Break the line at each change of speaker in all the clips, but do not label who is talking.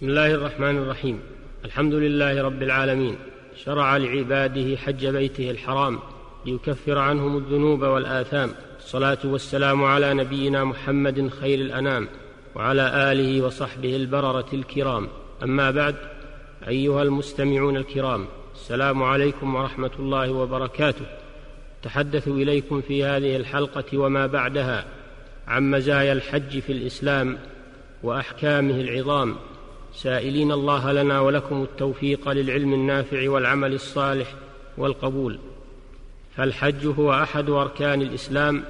بسم الله الرحمن الرحيم. الحمد لله رب العالمين. شرع لعباده حج بيته الحرام ليكفر عنهم الذنوب والآثام. الصلاة والسلام على نبينا محمد خير الأنام وعلى آله وصحبه البررة الكرام. أما بعد أيها المستمعون الكرام السلام عليكم ورحمة الله وبركاته. تحدث إليكم في هذه الحلقة وما بعدها عن مزايا الحج في الإسلام وأحكامه العظام. سائلين الله لنا ولكم التوفيق للعلم النافع والعمل الصالح والقبول. فالحج هو أحد أركان الإسلام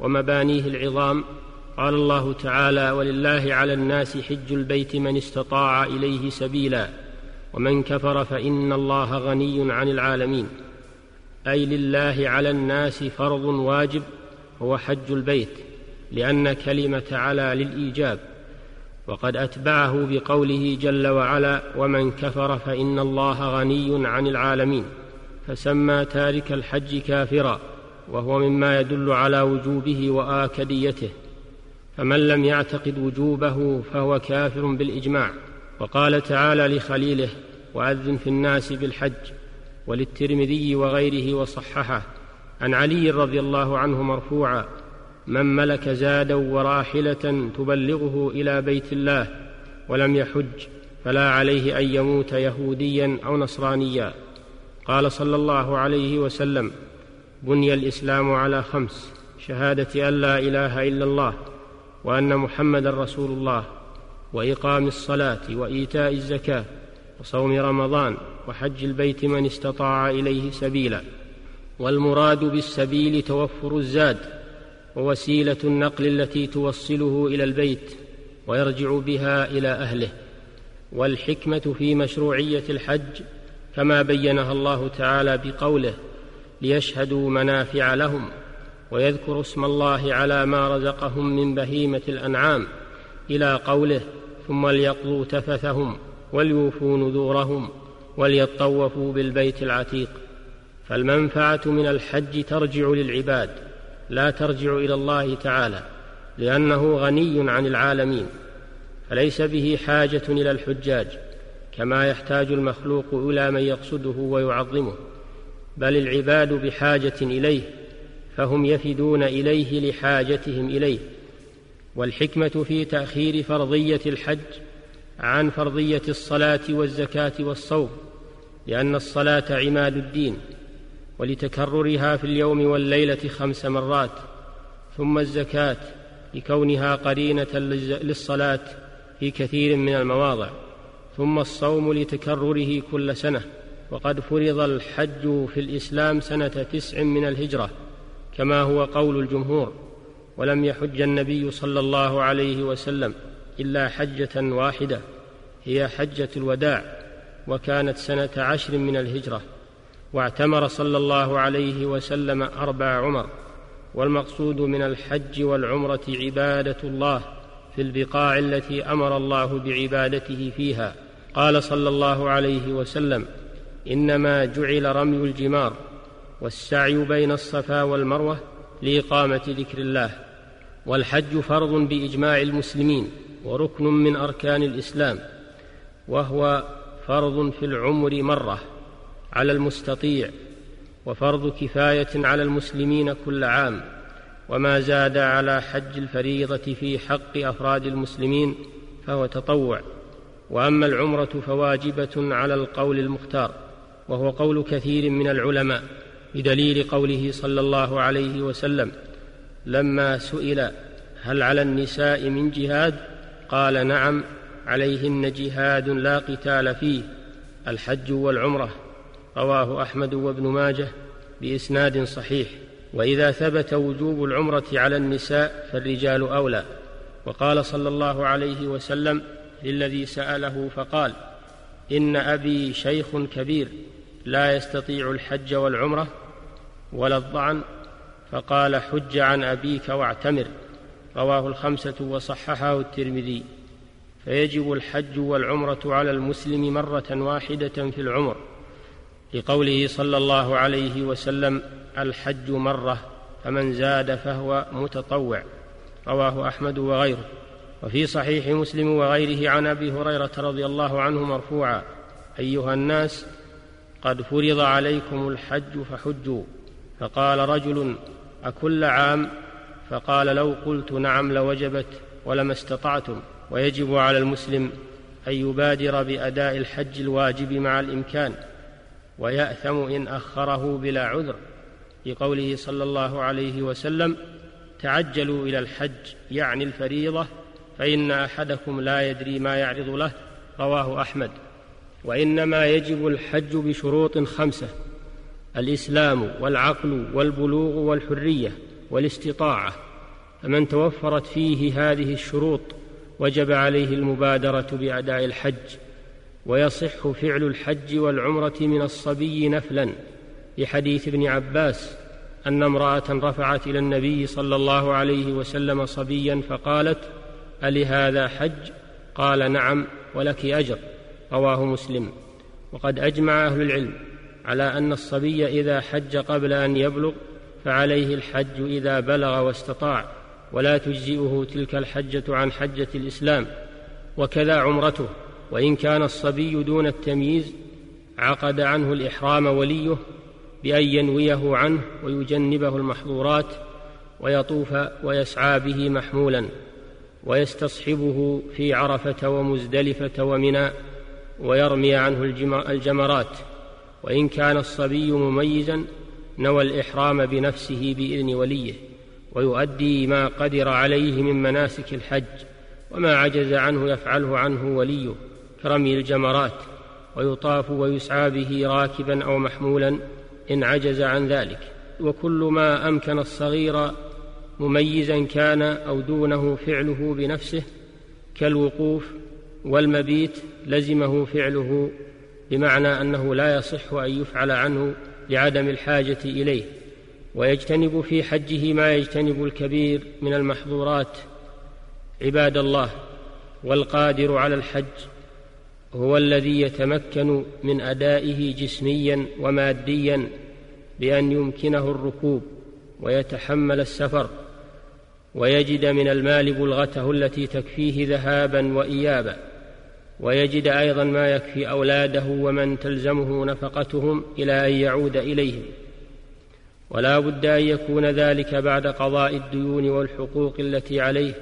ومبانيه العظام. قال الله تعالى ولله على الناس حج البيت من استطاع إليه سبيلا ومن كفر فإن الله غني عن العالمين. أي لله على الناس فرض واجب هو حج البيت لأن كلمة على للإيجاب. وقد أتبعه بقوله جل وعلا ومن كفر فإن الله غني عن العالمين فسمى تارك الحج كافرا وهو مما يدل على وجوبه وآكديته. فمن لم يعتقد وجوبه فهو كافر بالإجماع. وقال تعالى لخليله وأذن في الناس بالحج وللترمذي وغيره وصححه. عن علي رضي الله عنه مرفوعا من ملك زادا وراحلة تبلغه إلى بيت الله ولم يحج فلا عليه أن يموت يهوديا أو نصرانيا. قال صلى الله عليه وسلم بني الإسلام على خمس شهادة أن لا إله إلا الله وأن محمدا رسول الله وإقام الصلاة وإيتاء الزكاة وصوم رمضان وحج البيت من استطاع إليه سبيلا. والمراد بالسبيل توفر الزاد ووسيلة النقل التي توصله إلى البيت ويرجع بها إلى أهله والحكمة في مشروعية الحج كما بينها الله تعالى بقوله ليشهدوا منافع لهم ويذكروا اسم الله على ما رزقهم من بهيمة الأنعام إلى قوله ثم ليقضوا تفثهم وليوفوا نذورهم وليطوفوا بالبيت العتيق. فالمنفعة من الحج ترجع للعباد لا ترجع إلى الله تعالى لأنه غني عن العالمين فليس به حاجة إلى الحجاج كما يحتاج المخلوق إلى من يقصده ويعظمه بل العباد بحاجة إليه فهم يفدون إليه لحاجتهم إليه والحكمة في تأخير فرضية الحج عن فرضية الصلاة والزكاة والصوم لأن الصلاة عماد الدين. ولتكررها في اليوم والليلة خمس مرات ثم الزكاة لكونها قرينة للصلاة في كثير من المواضع ثم الصوم لتكرره كل سنة وقد فرض الحج في الإسلام سنة تسع من الهجرة كما هو قول الجمهور ولم يحج النبي صلى الله عليه وسلم إلا حجة واحدة هي حجة الوداع وكانت سنة عشر من الهجرة. واعتمر صلى الله عليه وسلم أربع عمر والمقصود من الحج والعمرة عبادة الله في البقاع التي أمر الله بعبادته فيها. قال صلى الله عليه وسلم إنما جعل رمي الجمار والسعي بين الصفا والمروة لإقامة ذكر الله والحج فرض بإجماع المسلمين وركن من أركان الإسلام وهو فرض في العمر مرة. على المستطيع وفرض كفاية على المسلمين كل عام وما زاد على حج الفريضة في حق أفراد المسلمين فهو تطوع. وأما العمرة فواجبة على القول المختار وهو قول كثير من العلماء بدليل قوله صلى الله عليه وسلم لما سئل هل على النساء من جهاد؟ قال نعم عليهن جهاد لا قتال فيه الحج والعمرة. رواه أحمد وابن ماجه بإسناد صحيح. وإذا ثبت وجوب العمرة على النساء فالرجال أولى. وقال صلى الله عليه وسلم للذي سأله فقال إن أبي شيخ كبير لا يستطيع الحج والعمرة ولا الضعن فقال حج عن أبيك واعتمر. رواه الخمسة وصححه الترمذي. فيجب الحج والعمرة على المسلم مرة واحدة في العمر. لقوله صلى الله عليه وسلم الحج مرة فمن زاد فهو متطوع رواه أحمد وغيره. وفي صحيح مسلم وغيره عن أبي هريرة رضي الله عنه مرفوعا أيها الناس قد فرض عليكم الحج فحجوا. فقال رجل أكل عام؟ فقال لو قلت نعم لوجبت ولما استطعتم. ويجب على المسلم أن يبادر بأداء الحج الواجب مع الإمكان. ويأثم إن أخره بلا عذر لقوله صلى الله عليه وسلم تعجلوا إلى الحج يعني الفريضة فإن أحدكم لا يدري ما يعرض له. رواه أحمد. وإنما يجب الحج بشروط خمسة الإسلام والعقل والبلوغ والحرية والاستطاعة فمن توفرت فيه هذه الشروط وجب عليه المبادرة بأداء الحج. ويصح فعل الحج والعمرة من الصبي نفلا. لحديث ابن عباس أن امرأة رفعت إلى النبي صلى الله عليه وسلم صبيا فقالت ألهذا حج؟ قال نعم ولك أجر. رواه مسلم. وقد أجمع أهل العلم على أن الصبي إذا حج قبل أن يبلغ فعليه الحج إذا بلغ واستطاع ولا تجزئه تلك الحجة عن حجة الإسلام وكذا عمرته. وإن كان الصبي دون التمييز عقد عنه الإحرام وليه بأن ينويه عنه ويجنبه المحظورات ويطوف ويسعى به محمولا ويستصحبه في عرفة ومزدلفة ومنى ويرمي عنه الجمرات وإن كان الصبي مميزا نوى الإحرام بنفسه بإذن وليه ويؤدي ما قدر عليه من مناسك الحج وما عجز عنه يفعله عنه وليه كرمي الجمرات ويطاف ويسعى به راكبا أو محمولا إن عجز عن ذلك. وكل ما أمكن الصغير مميزا كان أو دونه فعله بنفسه كالوقوف والمبيت لزمه فعله بمعنى أنه لا يصح أن يفعل عنه لعدم الحاجة إليه. ويجتنب في حجه ما يجتنب الكبير من المحظورات عباد الله والقادر على الحج. هو الذي يتمكن من أدائه جسميا وماديا بأن يمكنه الركوب ويتحمل السفر ويجد من المال بلغته التي تكفيه ذهابا وايابا ويجد أيضا ما يكفي أولاده ومن تلزمه نفقتهم إلى أن يعود إليهم. ولا بد أن يكون ذلك بعد قضاء الديون والحقوق التي عليه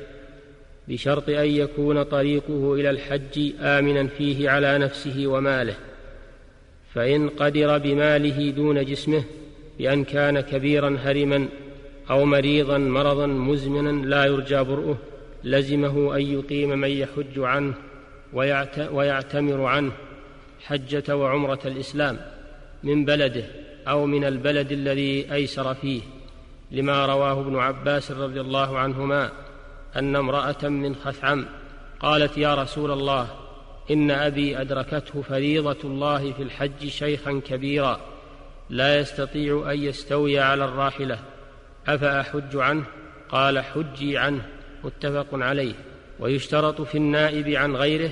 بشرط أن يكون طريقه إلى الحج آمنا فيه على نفسه وماله فإن قدر بماله دون جسمه بأن كان كبيرا هرما أو مريضا مرضا مزمنا لا يرجى برؤه لزمه أن يقيم من يحج عنه ويعتمر عنه حجة وعمرة الإسلام من بلده أو من البلد الذي أيسر فيه لما رواه ابن عباس رضي الله عنهما أن امرأة من خثعم قالت يا رسول الله إن أبي أدركته فريضة الله في الحج شيخا كبيرا لا يستطيع أن يستوي على الراحلة أفأحج عنه؟ قال حجي عنه متفق عليه. ويشترط في النائب عن غيره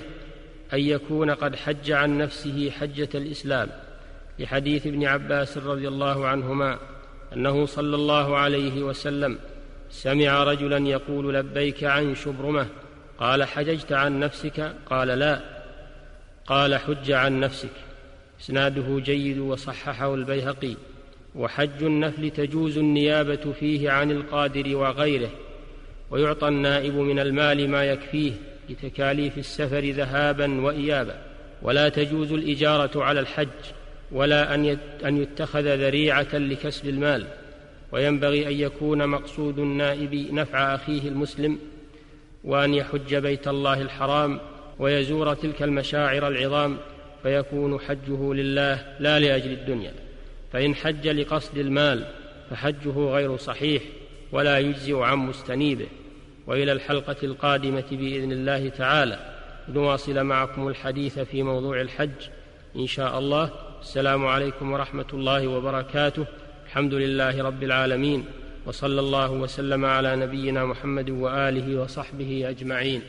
أن يكون قد حج عن نفسه حجة الإسلام لحديث ابن عباس رضي الله عنهما أنه صلى الله عليه وسلم سمع رجلا يقول لبيك عن شبرمة قال حججت عن نفسك؟ قال لا. قال حج عن نفسك. إسناده جيد وصححه البيهقي. وحج النفل تجوز النيابة فيه عن القادر وغيره. ويعطى النائب من المال ما يكفيه لتكاليف السفر ذهابا وايابا. ولا تجوز الإجارة على الحج ولا أن يتخذ ذريعة لكسب المال. وينبغي أن يكون مقصود النائب نفع أخيه المسلم وأن يحج بيت الله الحرام ويزور تلك المشاعر العظام فيكون حجه لله لا لأجل الدنيا. فإن حج لقصد المال فحجه غير صحيح ولا يجزئ عن مستنيبه. وإلى الحلقة القادمة بإذن الله تعالى نواصل معكم الحديث في موضوع الحج. إن شاء الله. السلام عليكم ورحمة الله وبركاته. الحمد لله رب العالمين وصلى الله وسلم على نبينا محمد وآله وصحبه أجمعين.